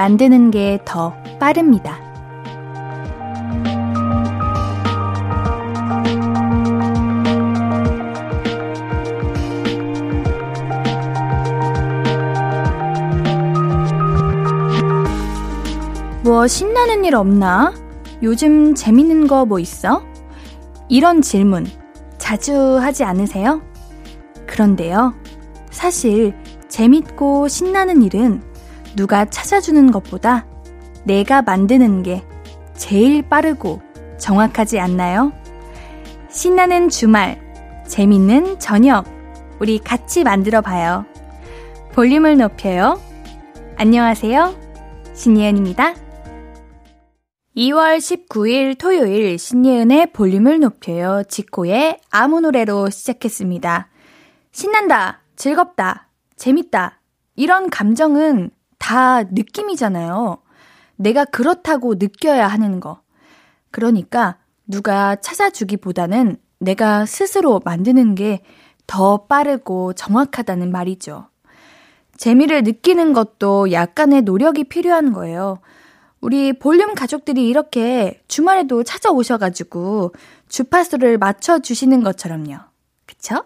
만드는 게 더 빠릅니다. 뭐 신나는 일 없나? 요즘 재밌는 거 뭐 있어? 이런 질문 자주 하지 않으세요? 그런데요, 사실 재밌고 신나는 일은 누가 찾아주는 것보다 내가 만드는 게 제일 빠르고 정확하지 않나요? 신나는 주말, 재밌는 저녁, 우리 같이 만들어 봐요. 볼륨을 높여요. 안녕하세요. 신예은입니다. 2월 19일 토요일 신예은의 볼륨을 높여요. 지코의 아무 노래로 시작했습니다. 신난다, 즐겁다, 재밌다. 이런 감정은 다 느낌이잖아요. 내가 그렇다고 느껴야 하는 거. 그러니까 누가 찾아주기보다는 내가 스스로 만드는 게 더 빠르고 정확하다는 말이죠. 재미를 느끼는 것도 약간의 노력이 필요한 거예요. 우리 볼륨 가족들이 이렇게 주말에도 찾아오셔가지고 주파수를 맞춰주시는 것처럼요. 그쵸?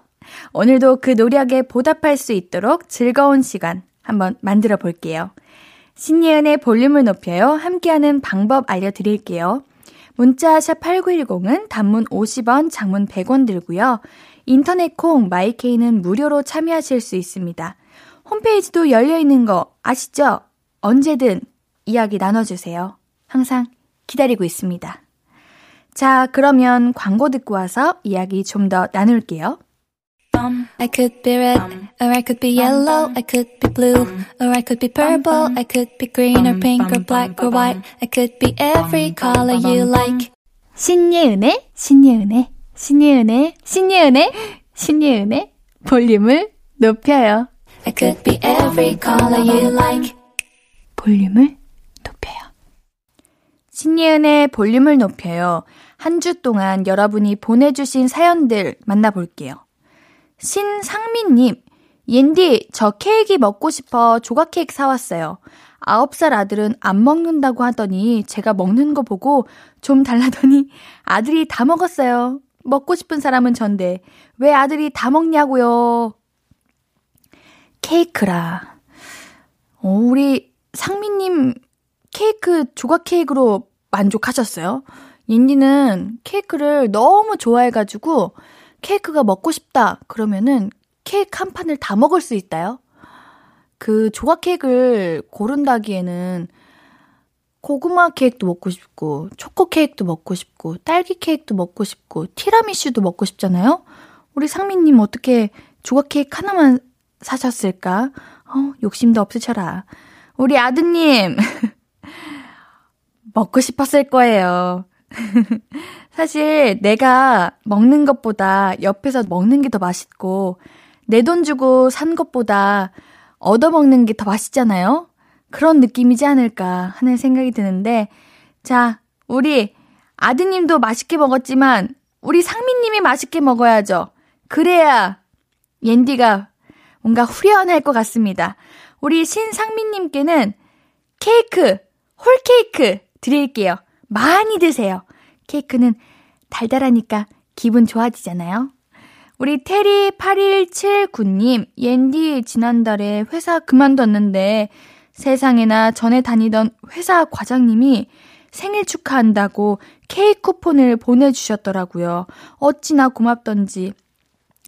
오늘도 그 노력에 보답할 수 있도록 즐거운 시간 한번 만들어 볼게요. 신예은의 볼륨을 높여요. 함께하는 방법 알려드릴게요. 문자 샵 8910은 단문 50원, 장문 100원 들고요. 인터넷 콩, 마이케이는 무료로 참여하실 수 있습니다. 홈페이지도 열려 있는 거 아시죠? 언제든 이야기 나눠주세요. 항상 기다리고 있습니다. 자, 그러면 광고 듣고 와서 이야기 좀 더 나눌게요. I could be red, or I could be yellow, I could be blue, or I could be purple, I could be green or pink or black or white, I could be every color you like. 신예은의, 신예은의, 신예은의, 신예은의, 신예은의 볼륨을 높여요. I could be every color you like. 볼륨을 높여요. 신예은의 볼륨을 높여요. 한 주 동안 여러분이 보내주신 사연들 만나볼게요. 신상민님, 옌디, 저 케이크 먹고 싶어 조각 케이크 사왔어요. 9살 아들은 안 먹는다고 하더니 제가 먹는 거 보고 좀 달라더니 아들이 다 먹었어요. 먹고 싶은 사람은 전데 왜 아들이 다 먹냐고요. 케이크라. 어, 우리 상민님 케이크 조각 케이크로 만족하셨어요? 옌디는 케이크를 너무 좋아해가지고 케이크가 먹고 싶다 그러면은 케이크 한 판을 다 먹을 수 있다요. 그 조각 케이크를 고른다기에는 고구마 케이크도 먹고 싶고 초코 케이크도 먹고 싶고 딸기 케이크도 먹고 싶고 티라미슈도 먹고 싶잖아요. 우리 상민님 어떻게 조각 케이크 하나만 사셨을까? 어, 욕심도 없으셔라. 우리 아드님 먹고 싶었을 거예요. 사실 내가 먹는 것보다 옆에서 먹는 게 더 맛있고 내 돈 주고 산 것보다 얻어먹는 게 더 맛있잖아요? 그런 느낌이지 않을까 하는 생각이 드는데, 자, 우리 아드님도 맛있게 먹었지만, 우리 상민님이 맛있게 먹어야죠. 그래야 옌디가 뭔가 후련할 것 같습니다. 우리 신상민님께는 케이크, 홀케이크 드릴게요. 많이 드세요. 케이크는 달달하니까 기분 좋아지잖아요. 우리 테리 8179님, 옌디 지난달에 회사 그만뒀는데 세상에나 전에 다니던 회사 과장님이 생일 축하한다고 케이크 쿠폰을 보내주셨더라고요. 어찌나 고맙던지.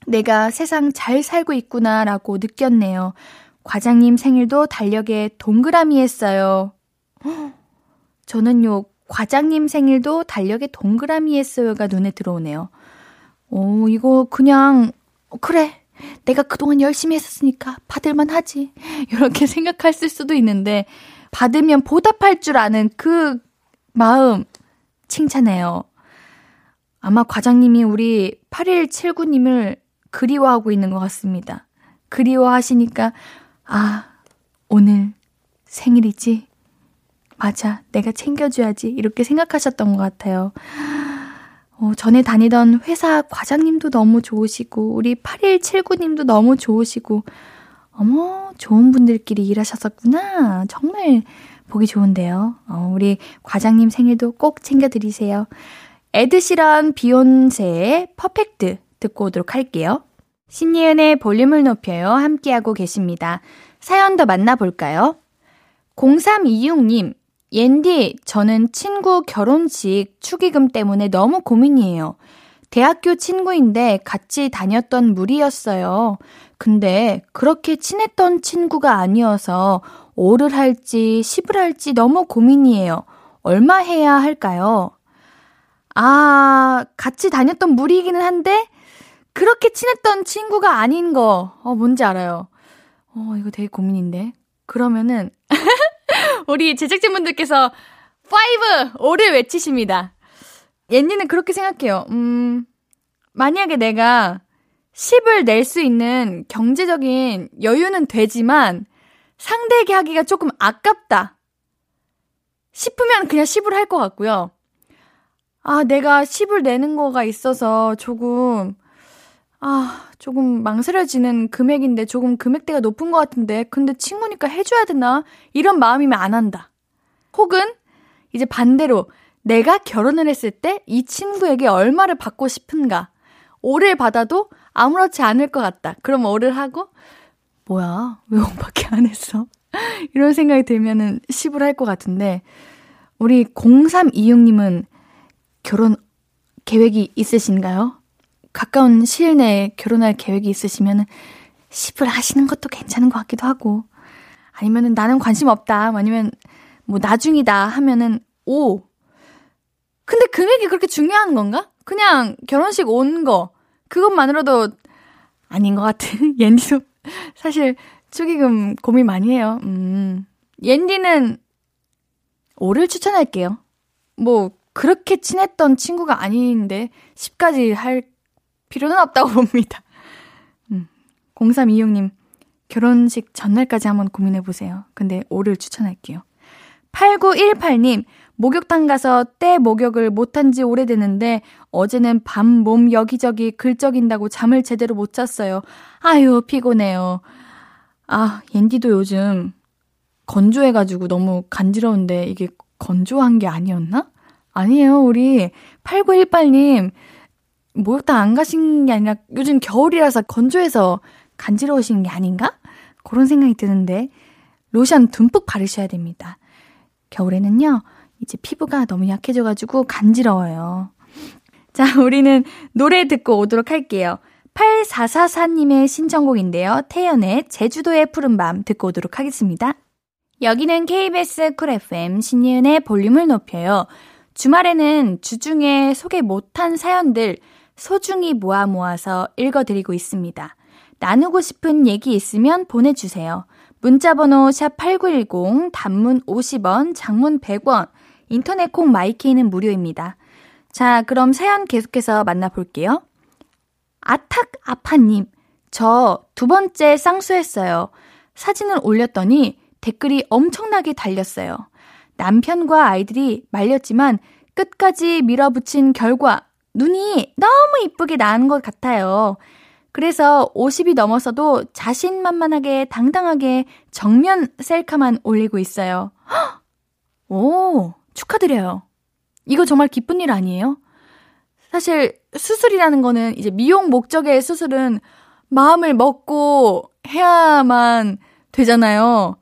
내가 세상 잘 살고 있구나라고 느꼈네요. 과장님 생일도 달력에 동그라미 했어요. 저는요, 과장님 생일도 달력에 동그라미 했어요가 눈에 들어오네요. 오, 이거 그냥, 그래. 내가 그동안 열심히 했었으니까 받을만 하지. 이렇게 생각했을 수도 있는데, 받으면 보답할 줄 아는 그 마음, 칭찬해요. 아마 과장님이 우리 8179님을 그리워하고 있는 것 같습니다. 그리워하시니까, 아, 오늘 생일이지? 맞아, 내가 챙겨줘야지. 이렇게 생각하셨던 것 같아요. 어, 전에 다니던 회사 과장님도 너무 좋으시고, 우리 8179님도 너무 좋으시고, 어머, 좋은 분들끼리 일하셨었구나. 정말 보기 좋은데요. 어, 우리 과장님 생일도 꼭 챙겨드리세요. 에드시런 비욘세의 퍼펙트 듣고 오도록 할게요. 신예은의 볼륨을 높여요. 함께하고 계십니다. 사연 더 만나볼까요? 0326님, 옌디, 저는 친구 결혼식 축의금 때문에 너무 고민이에요. 대학교 친구인데 같이 다녔던 무리였어요. 근데 그렇게 친했던 친구가 아니어서 오를 할지 10을 할지 너무 고민이에요. 얼마 해야 할까요? 아, 같이 다녔던 무리이기는 한데 그렇게 친했던 친구가 아닌 거. 어, 뭔지 알아요. 어, 이거 되게 고민인데. 그러면은 우리 제작진분들께서 5! 5를 외치십니다. 옌니는 그렇게 생각해요. 음, 만약에 내가 10을 낼 수 있는 경제적인 여유는 되지만 상대에게 하기가 조금 아깝다. 싶으면 그냥 10을 할 것 같고요. 아, 내가 10을 내는 거가 있어서 조금, 아, 조금 망설여지는 금액인데 조금 금액대가 높은 것 같은데, 근데 친구니까 해줘야 되나? 이런 마음이면 안 한다. 혹은, 이제 반대로, 내가 결혼을 했을 때 이 친구에게 얼마를 받고 싶은가? 5를 받아도 아무렇지 않을 것 같다. 그럼 5를 하고, 뭐야, 왜 5밖에 안 했어? 이런 생각이 들면은 10을 할 것 같은데, 우리 0326님은 결혼 계획이 있으신가요? 가까운 시일 내에 결혼할 계획이 있으시면 10을 하시는 것도 괜찮은 것 같기도 하고, 아니면은 나는 관심 없다, 아니면 뭐 나중이다 하면은 5. 근데 금액이 그렇게 중요한 건가? 그냥 결혼식 온 거, 그것만으로도 아닌 것 같은. 옌디도 사실 축의금 고민 많이 해요. 음. 옌디는 5를 추천할게요. 뭐, 그렇게 친했던 친구가 아닌데 10까지 할 필요는 없다고 봅니다. 음. 0326님, 결혼식 전날까지 한번 고민해보세요. 근데 5를 추천할게요. 8918님, 목욕탕 가서 때 목욕을 못한 지 오래되는데 어제는 밤 몸 여기저기 긁적인다고 잠을 제대로 못 잤어요. 아유, 피곤해요. 아, 옌디도 요즘 건조해가지고 너무 간지러운데 이게 건조한 게 아니었나? 아니에요. 우리 8918님, 목욕탕 안 가신 게 아니라 요즘 겨울이라서 건조해서 간지러우신 게 아닌가? 그런 생각이 드는데, 로션 듬뿍 바르셔야 됩니다. 겨울에는요, 이제 피부가 너무 약해져가지고 간지러워요. 자, 우리는 노래 듣고 오도록 할게요. 8444님의 신청곡인데요. 태연의 제주도의 푸른밤 듣고 오도록 하겠습니다. 여기는 KBS 쿨 FM 신예은의 볼륨을 높여요. 주말에는 주중에 소개 못한 사연들 소중히 모아 모아서 읽어드리고 있습니다. 나누고 싶은 얘기 있으면 보내주세요. 문자번호 샵8910, 단문 50원, 장문 100원, 인터넷 콩 마이케이는 무료입니다. 자, 그럼 사연 계속해서 만나볼게요. 아탁 아파님, 저 두 번째 쌍수했어요. 사진을 올렸더니 댓글이 엄청나게 달렸어요. 남편과 아이들이 말렸지만 끝까지 밀어붙인 결과 눈이 너무 이쁘게 나은 것 같아요. 그래서 50이 넘어서도 자신만만하게 당당하게 정면 셀카만 올리고 있어요. 오, 축하드려요. 이거 정말 기쁜 일 아니에요? 사실 수술이라는 거는 이제 미용 목적의 수술은 마음을 먹고 해야만 되잖아요.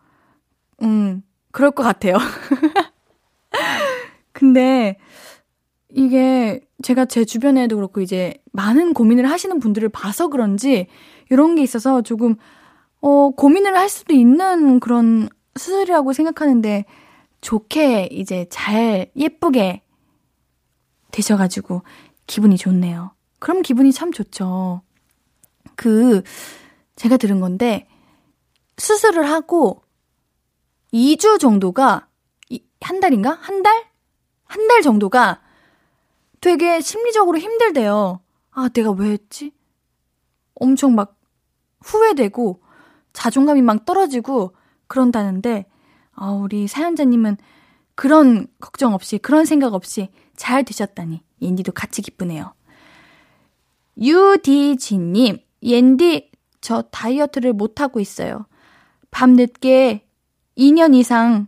음, 그럴 것 같아요. 근데 이게 제가 제 주변에도 그렇고 이제 많은 고민을 하시는 분들을 봐서 그런지 이런 게 있어서 조금 어 고민을 할 수도 있는 그런 수술이라고 생각하는데 좋게 이제 잘 예쁘게 되셔가지고 기분이 좋네요. 그럼 기분이 참 좋죠. 그, 제가 들은 건데, 수술을 하고 2주 정도가, 한 달인가? 한 달? 한 달 정도가 되게 심리적으로 힘들대요. 아, 내가 왜 했지? 엄청 막 후회되고 자존감이 막 떨어지고 그런다는데, 아, 우리 사연자님은 그런 걱정 없이, 그런 생각 없이 잘 되셨다니, 옌디도 같이 기쁘네요. 유디진님, 옌디, 저 다이어트를 못하고 있어요. 밤늦게 2년 이상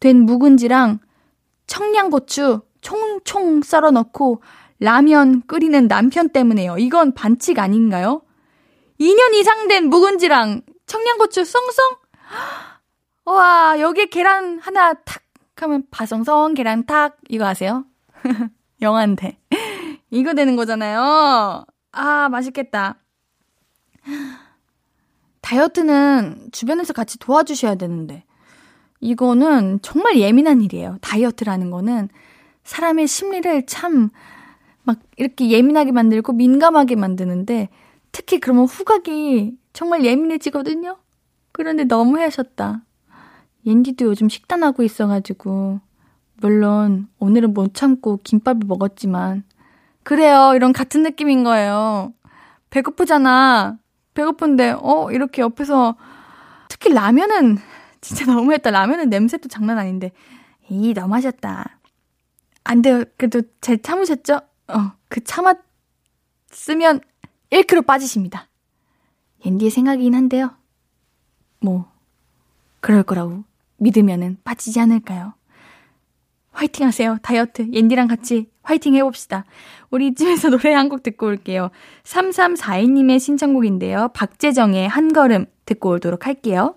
된 묵은지랑 청양고추 총총 썰어 넣고 라면 끓이는 남편 때문에요. 이건 반칙 아닌가요? 2년 이상 된 묵은지랑 청양고추 썽썽? 와, 여기에 계란 하나 탁 하면 바성성 계란 탁 이거 아세요? 영화인데. 이거 되는 거잖아요. 아, 맛있겠다. 다이어트는 주변에서 같이 도와주셔야 되는데. 이거는 정말 예민한 일이에요. 다이어트라는 거는 사람의 심리를 참 막 이렇게 예민하게 만들고 민감하게 만드는데 특히 그러면 후각이 정말 예민해지거든요. 그런데 너무 하셨다. 옌디도 요즘 식단하고 있어가지고 물론 오늘은 못 참고 김밥을 먹었지만 그래요. 이런 같은 느낌인 거예요. 배고프잖아. 배고픈데 어 이렇게 옆에서 특히 라면은 진짜 너무했다. 라면은 냄새도 장난 아닌데. 이 너무 하셨다. 안 돼요. 그래도 잘 참으셨죠? 어, 그 참았으면 1kg 빠지십니다. 옌디의 생각이긴 한데요. 뭐, 그럴 거라고 믿으면은 빠지지 않을까요? 화이팅 하세요. 다이어트. 옌디랑 같이 화이팅 해봅시다. 우리 이쯤에서 노래 한 곡 듣고 올게요. 3342님의 신청곡인데요. 박재정의 한 걸음 듣고 오도록 할게요.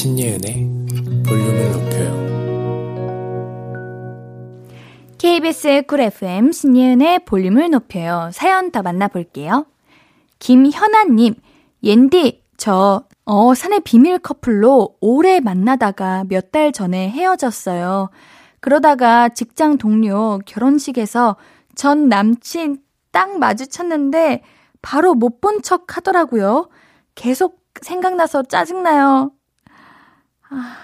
신예은의 볼륨을 높여요 KBS 쿨 FM 신예은의 볼륨을 높여요. 사연 더 만나볼게요. 김현아님, 옌디, 저, 어, 산의 비밀 커플로 오래 만나다가 몇 달 전에 헤어졌어요. 그러다가 직장 동료 결혼식에서 전 남친 딱 마주쳤는데 바로 못 본 척 하더라고요. 계속 생각나서 짜증나요. 아,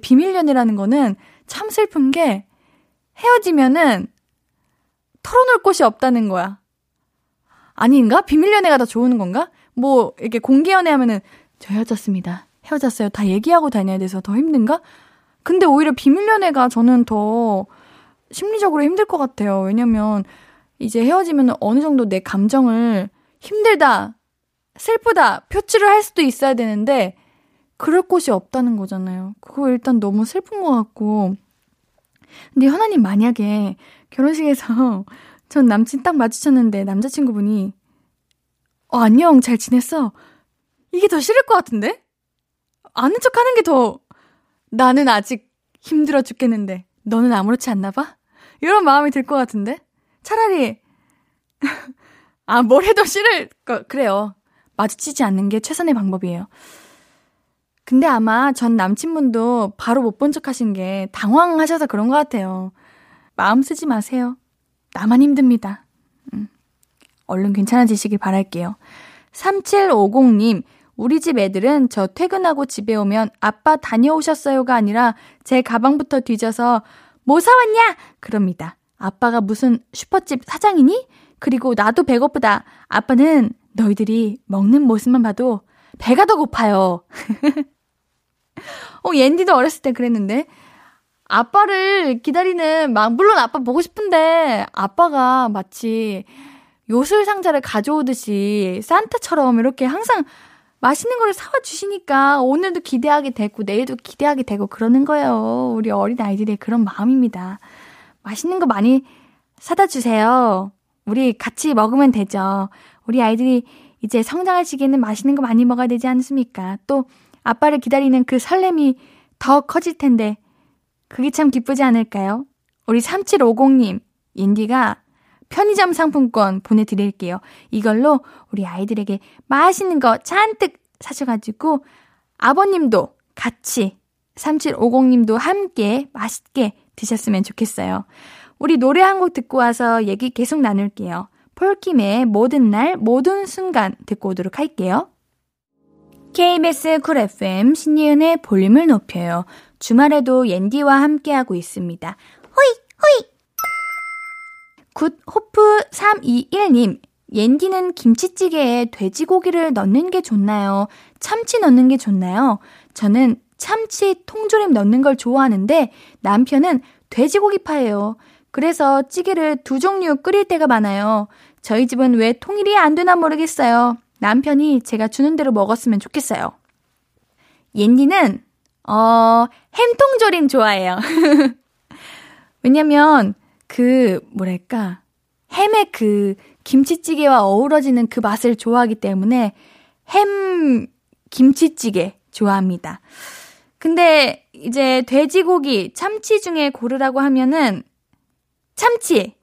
비밀 연애라는 거는 참 슬픈 게 헤어지면은 털어놓을 곳이 없다는 거야. 아닌가? 비밀 연애가 더 좋은 건가? 뭐, 이렇게 공개 연애 하면은, 저 헤어졌습니다. 헤어졌어요. 다 얘기하고 다녀야 돼서 더 힘든가? 근데 오히려 비밀 연애가 저는 더 심리적으로 힘들 것 같아요. 왜냐면, 이제 헤어지면 어느 정도 내 감정을 힘들다, 슬프다, 표출을 할 수도 있어야 되는데, 그럴 곳이 없다는 거잖아요. 그거 일단 너무 슬픈 것 같고, 근데 현아님 만약에 결혼식에서 전 남친 딱 마주쳤는데 남자친구분이 어, 안녕, 잘 지냈어. 이게 더 싫을 것 같은데? 아는 척 하는 게 더, 나는 아직 힘들어 죽겠는데, 너는 아무렇지 않나 봐? 이런 마음이 들 것 같은데? 차라리, 아, 뭘 해도 싫을 거, 그래요. 마주치지 않는 게 최선의 방법이에요. 근데 아마 전 남친분도 바로 못 본 척 하신 게 당황하셔서 그런 것 같아요. 마음 쓰지 마세요. 나만 힘듭니다. 음. 얼른 괜찮아지시길 바랄게요. 3750님, 우리 집 애들은 저 퇴근하고 집에 오면 아빠 다녀오셨어요가 아니라 제 가방부터 뒤져서 뭐 사왔냐? 그럽니다. 아빠가 무슨 슈퍼집 사장이니? 그리고 나도 배고프다. 아빠는 너희들이 먹는 모습만 봐도 배가 더 고파요. 어, 옌디도 어렸을 때 그랬는데. 아빠를 기다리는, 막, 물론 아빠 보고 싶은데, 아빠가 마치 요술 상자를 가져오듯이 산타처럼 이렇게 항상 맛있는 거를 사와 주시니까 오늘도 기대하게 되고, 내일도 기대하게 되고 그러는 거예요. 우리 어린 아이들의 그런 마음입니다. 맛있는 거 많이 사다 주세요. 우리 같이 먹으면 되죠. 우리 아이들이 이제 성장할 시기에는 맛있는 거 많이 먹어야 되지 않습니까? 또 아빠를 기다리는 그 설렘이 더 커질 텐데 그게 참 기쁘지 않을까요? 우리 3750님, 인디가 편의점 상품권 보내드릴게요. 이걸로 우리 아이들에게 맛있는 거 잔뜩 사셔가지고 아버님도 같이 3750님도 함께 맛있게 드셨으면 좋겠어요. 우리 노래 한 곡 듣고 와서 얘기 계속 나눌게요. 폴킴의 모든 날, 모든 순간 듣고 오도록 할게요. KBS 쿨 FM 신예은의 볼륨을 높여요. 주말에도 옌디와 함께하고 있습니다. 호이, 호이! 굿 호프 321님, 옌디는 김치찌개에 돼지고기를 넣는 게 좋나요? 참치 넣는 게 좋나요? 저는 참치 통조림 넣는 걸 좋아하는데 남편은 돼지고기파예요. 그래서 찌개를 두 종류 끓일 때가 많아요. 저희 집은 왜 통일이 안 되나 모르겠어요. 남편이 제가 주는 대로 먹었으면 좋겠어요. 옌디는, 어, 햄통조림 좋아해요. 왜냐면, 그, 뭐랄까, 햄의 그 김치찌개와 어우러지는 그 맛을 좋아하기 때문에 햄 김치찌개 좋아합니다. 근데 이제 돼지고기, 참치 중에 고르라고 하면은 참치.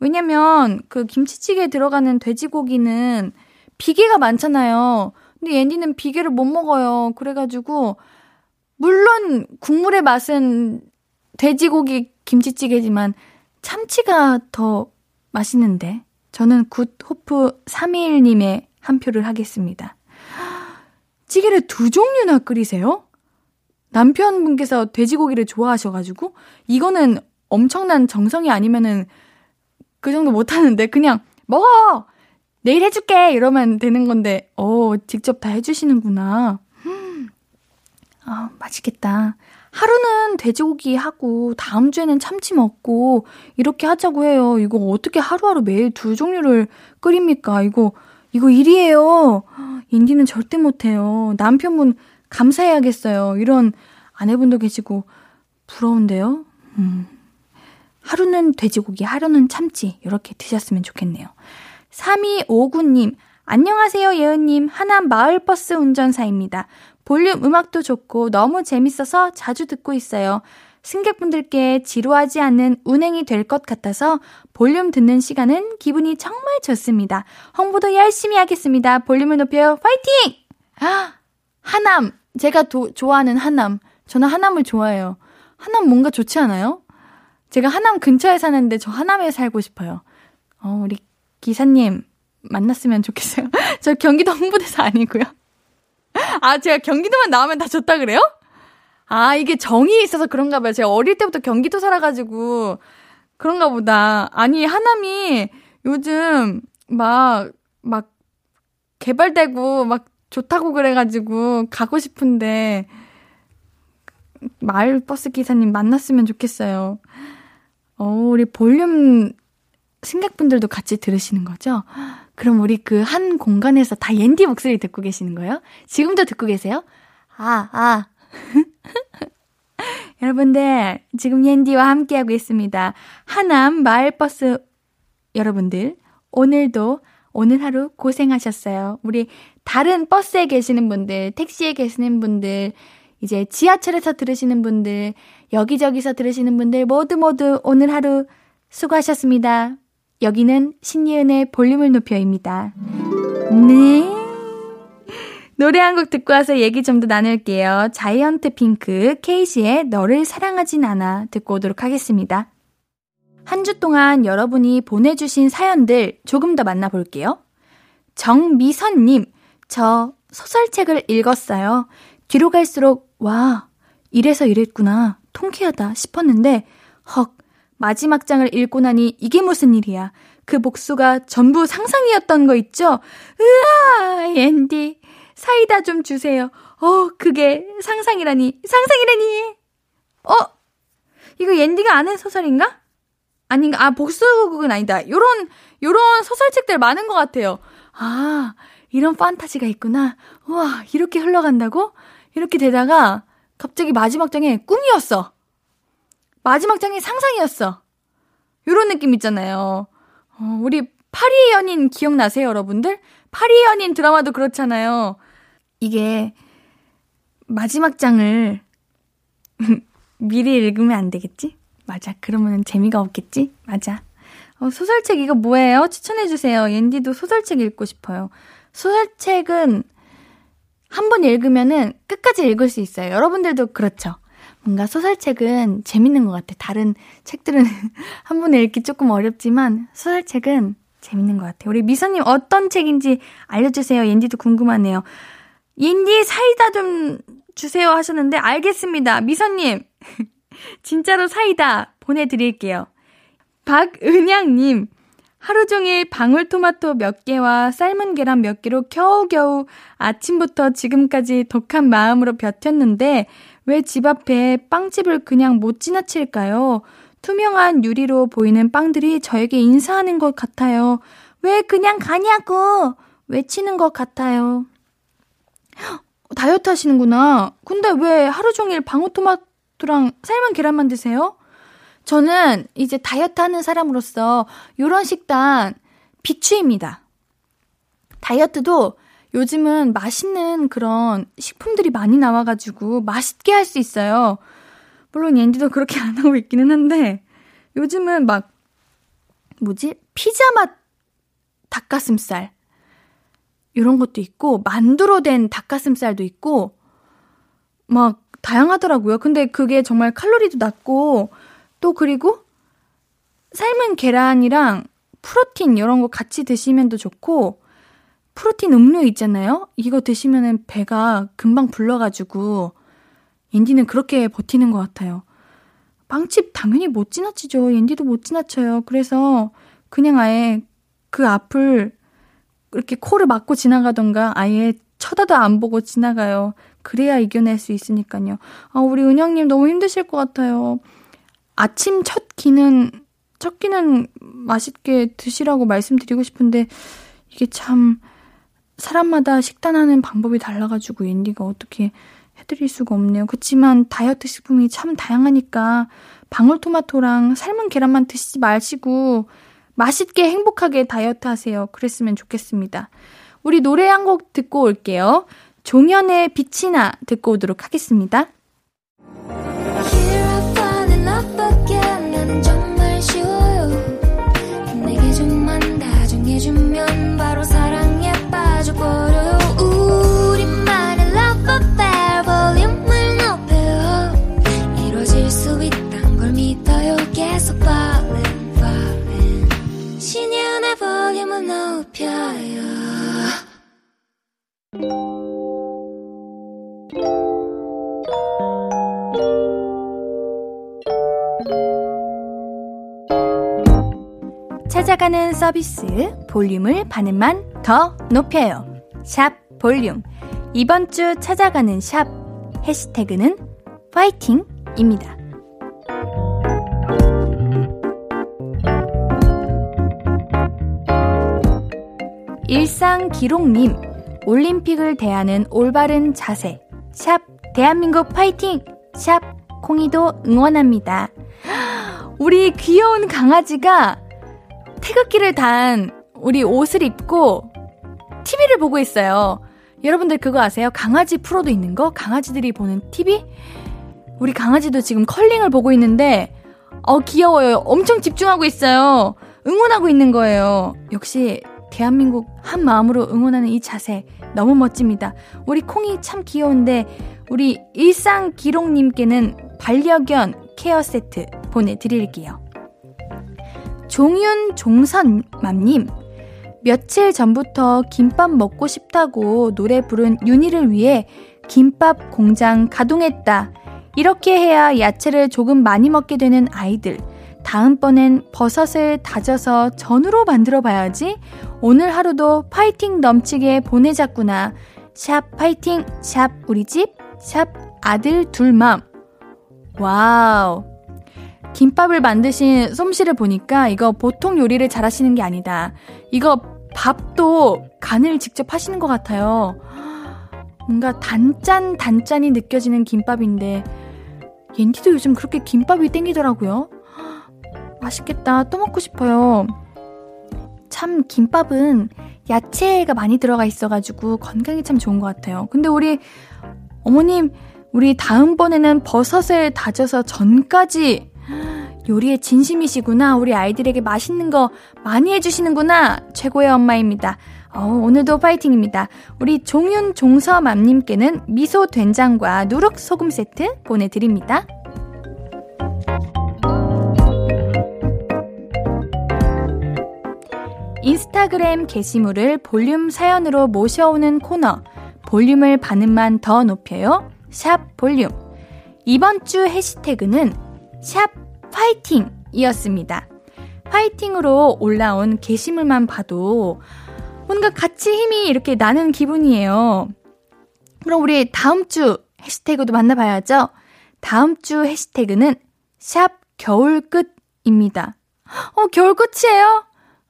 왜냐면 그 김치찌개에 들어가는 돼지고기는 비계가 많잖아요. 근데 앤디는 비계를 못 먹어요. 그래가지고 물론 국물의 맛은 돼지고기 김치찌개지만 참치가 더 맛있는데 저는 굿호프 321님의 한 표를 하겠습니다. 찌개를 두 종류나 끓이세요? 남편분께서 돼지고기를 좋아하셔가지고 이거는 엄청난 정성이 아니면은 그 정도 못하는데 그냥 먹어 내일 해줄게 이러면 되는 건데 어 직접 다 해주시는구나. 음, 아 맛있겠다. 하루는 돼지고기 하고 다음 주에는 참치 먹고 이렇게 하자고 해요. 이거 어떻게 하루하루 매일 두 종류를 끓입니까? 이거 이거 일이에요. 인디는 절대 못해요. 남편분 감사해야겠어요. 이런 아내분도 계시고 부러운데요. 음. 하루는 돼지고기, 하루는 참치 이렇게 드셨으면 좋겠네요. 3259님, 안녕하세요 예은님. 하남 마을버스 운전사입니다. 볼륨 음악도 좋고 너무 재밌어서 자주 듣고 있어요. 승객분들께 지루하지 않는 운행이 될 것 같아서 볼륨 듣는 시간은 기분이 정말 좋습니다. 홍보도 열심히 하겠습니다. 볼륨을 높여요. 파이팅! 아, 하남. 제가 도, 좋아하는 하남. 저는 하남을 좋아해요. 하남 뭔가 좋지 않아요? 제가 하남 근처에 사는데 저 하남에 살고 싶어요. 어, 우리 기사님 만났으면 좋겠어요. 저 경기도 홍보대사 아니고요. 아, 제가 경기도만 나오면 다 좋다 그래요? 아, 이게 정이 있어서 그런가 봐요. 제가 어릴 때부터 경기도 살아가지고 그런가 보다. 아니, 하남이 요즘 막, 막 개발되고 막 좋다고 그래가지고 가고 싶은데 마을 버스 기사님 만났으면 좋겠어요. 어, 우리 볼륨 승객분들도 같이 들으시는 거죠? 그럼 우리 그 한 공간에서 다 옌디 목소리 듣고 계시는 거예요? 지금도 듣고 계세요? 아, 아. 여러분들, 지금 옌디와 함께하고 있습니다. 하남 마을버스 여러분들, 오늘도 오늘 하루 고생하셨어요. 우리 다른 버스에 계시는 분들, 택시에 계시는 분들, 이제 지하철에서 들으시는 분들, 여기저기서 들으시는 분들 모두 모두 오늘 하루 수고하셨습니다. 여기는 신예은의 볼륨을 높여입니다. 네. 노래 한 곡 듣고 와서 얘기 좀 더 나눌게요. 자이언트 핑크, 케이시의 너를 사랑하진 않아 듣고 오도록 하겠습니다. 한 주 동안 여러분이 보내주신 사연들 조금 더 만나볼게요. 정미선님, 저 소설책을 읽었어요. 뒤로 갈수록, 와, 이래서 이랬구나, 통쾌하다 싶었는데, 헉, 마지막 장을 읽고 나니 이게 무슨 일이야. 그 복수가 전부 상상이었던 거 있죠? 으아, 앤디. 사이다 좀 주세요. 어, 그게 상상이라니, 상상이라니. 어? 이거 옌디가 아는 소설인가? 아닌가? 아, 복수극은 아니다. 요런, 요런 소설책들 많은 것 같아요. 아, 이런 판타지가 있구나. 우와, 이렇게 흘러간다고? 이렇게 되다가 갑자기 마지막 장에 꿈이었어. 마지막 장에 상상이었어. 요런 느낌 있잖아요. 어, 우리 파리의 연인 기억나세요, 여러분들? 파리의 연인 드라마도 그렇잖아요. 이게 마지막 장을 미리 읽으면 안 되겠지? 맞아. 그러면 재미가 없겠지? 맞아. 어, 소설책 이거 뭐예요? 추천해주세요. 옌디도 소설책 읽고 싶어요. 소설책은 한 번 읽으면은 끝까지 읽을 수 있어요. 여러분들도 그렇죠. 뭔가 소설책은 재밌는 것 같아. 다른 책들은 한 번에 읽기 조금 어렵지만 소설책은 재밌는 것 같아요. 우리 미선님 어떤 책인지 알려주세요. 옌디도 궁금하네요. 옌디 사이다 좀 주세요 하셨는데 알겠습니다. 미선님 진짜로 사이다 보내드릴게요. 박은양님 하루 종일 방울토마토 몇 개와 삶은 계란 몇 개로 겨우겨우 아침부터 지금까지 독한 마음으로 버텼는데 왜 집 앞에 빵집을 그냥 못 지나칠까요? 투명한 유리로 보이는 빵들이 저에게 인사하는 것 같아요. 왜 그냥 가냐고 외치는 것 같아요. 다이어트 하시는구나. 근데 왜 하루 종일 방울토마토랑 삶은 계란만 드세요? 저는 이제 다이어트 하는 사람으로서 이런 식단 비추입니다. 다이어트도 요즘은 맛있는 그런 식품들이 많이 나와가지고 맛있게 할 수 있어요. 물론 옌디도 그렇게 안 하고 있기는 한데 요즘은 막 뭐지 피자 맛 닭가슴살 이런 것도 있고 만두로 된 닭가슴살도 있고 막 다양하더라고요. 근데 그게 정말 칼로리도 낮고 또 그리고 삶은 계란이랑 프로틴 이런 거 같이 드시면 도 좋고 프로틴 음료 있잖아요. 이거 드시면은 배가 금방 불러가지고 인디는 그렇게 버티는 것 같아요. 빵집 당연히 못 지나치죠. 인디도 못 지나쳐요. 그래서 그냥 아예 그 앞을 이렇게 코를 막고 지나가던가 아예 쳐다도 안 보고 지나가요. 그래야 이겨낼 수 있으니까요. 아, 우리 은영님 너무 힘드실 것 같아요. 아침 첫 끼는, 첫 끼는 맛있게 드시라고 말씀드리고 싶은데, 이게 참, 사람마다 식단하는 방법이 달라가지고, 앤디가 어떻게 해드릴 수가 없네요. 그렇지만 다이어트 식품이 참 다양하니까, 방울토마토랑 삶은 계란만 드시지 마시고, 맛있게 행복하게 다이어트 하세요. 그랬으면 좋겠습니다. 우리 노래 한 곡 듣고 올게요. 종현의 빛이 나 듣고 오도록 하겠습니다. 서비스 볼륨을 반음만 더 높여요. 샵 볼륨. 이번 주 찾아가는 샵 해시태그는 파이팅입니다. 일상 기록님, 올림픽을 대하는 올바른 자세. 샵 대한민국 파이팅! 샵 콩이도 응원합니다. 우리 귀여운 강아지가 태극기를 단 우리 옷을 입고 TV를 보고 있어요. 여러분들 그거 아세요? 강아지 프로도 있는 거? 강아지들이 보는 TV? 우리 강아지도 지금 컬링을 보고 있는데, 어, 귀여워요. 엄청 집중하고 있어요. 응원하고 있는 거예요. 역시, 대한민국 한 마음으로 응원하는 이 자세 너무 멋집니다. 우리 콩이 참 귀여운데, 우리 일상기록님께는 반려견 케어 세트 보내드릴게요. 종윤 종선맘님, 며칠 전부터 김밥 먹고 싶다고 노래 부른 윤희를 위해 김밥 공장 가동했다. 이렇게 해야 야채를 조금 많이 먹게 되는 아이들. 다음번엔 버섯을 다져서 전으로 만들어 봐야지. 오늘 하루도 파이팅 넘치게 보내자꾸나. 샵 파이팅, 샵 우리 집, 샵 아들 둘맘. 와우. 김밥을 만드신 솜씨를 보니까 이거 보통 요리를 잘 하시는 게 아니다. 이거 밥도 간을 직접 하시는 것 같아요. 뭔가 단짠, 단짠이 느껴지는 김밥인데, 옌디도 요즘 그렇게 김밥이 땡기더라고요. 맛있겠다. 또 먹고 싶어요. 참, 김밥은 야채가 많이 들어가 있어가지고 건강에 참 좋은 것 같아요. 근데 우리 어머님, 우리 다음번에는 버섯을 다져서 전까지 요리에 진심이시구나. 우리 아이들에게 맛있는 거 많이 해주시는구나. 최고의 엄마입니다. 어, 오늘도 파이팅입니다. 우리 종윤 종서맘님께는 미소 된장과 누룩 소금 세트 보내드립니다. 인스타그램 게시물을 볼륨 사연으로 모셔오는 코너 볼륨을 반음만 더 높여요 샵 볼륨 이번 주 해시태그는 샵 파이팅이었습니다. 파이팅으로 올라온 게시물만 봐도 뭔가 같이 힘이 이렇게 나는 기분이에요. 그럼 우리 다음 주 해시태그도 만나봐야죠. 다음 주 해시태그는 샵 겨울끝입니다. 어, 겨울끝이에요?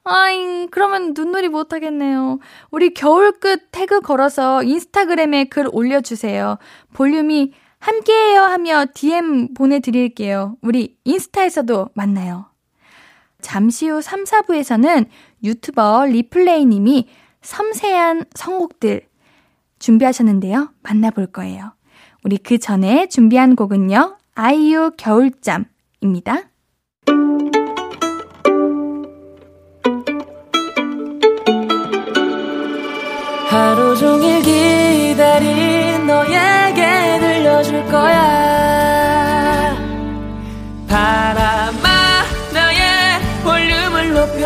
아잉, 그러면 눈놀이 못하겠네요. 우리 겨울끝 태그 걸어서 인스타그램에 글 올려주세요. 볼륨이 함께해요 하며 DM 보내드릴게요. 우리 인스타에서도 만나요. 잠시 후 3, 4부에서는 유튜버 리플레이님이 섬세한 선곡들 준비하셨는데요. 만나볼 거예요. 우리 그 전에 준비한 곡은요. 아이유 겨울잠입니다. 하루 종일 기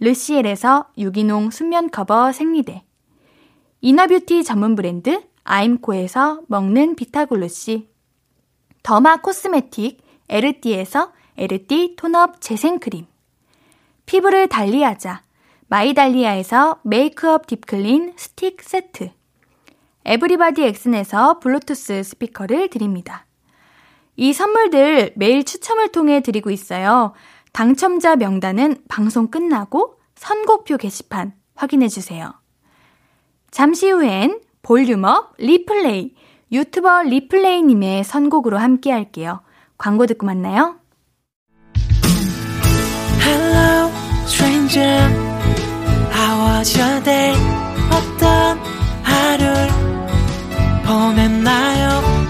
르시엘에서 유기농 순면 커버 생리대 이너뷰티 전문 브랜드 아임코에서 먹는 비타글루시 더마 코스메틱 에르띠에서 에르띠 톤업 재생크림 피부를 달리하자 마이달리아에서 메이크업 딥클린 스틱 세트 에브리바디 엑슨에서 블루투스 스피커를 드립니다. 이 선물들 매일 추첨을 통해 드리고 있어요. 당첨자 명단은 방송 끝나고 선곡표 게시판 확인해 주세요. 잠시 후엔 볼륨업 리플레이 유튜버 리플레이님의 선곡으로 함께 할게요. 광고 듣고 만나요. Hello, stranger. How was your day? 어떤 하루를 보냈나요?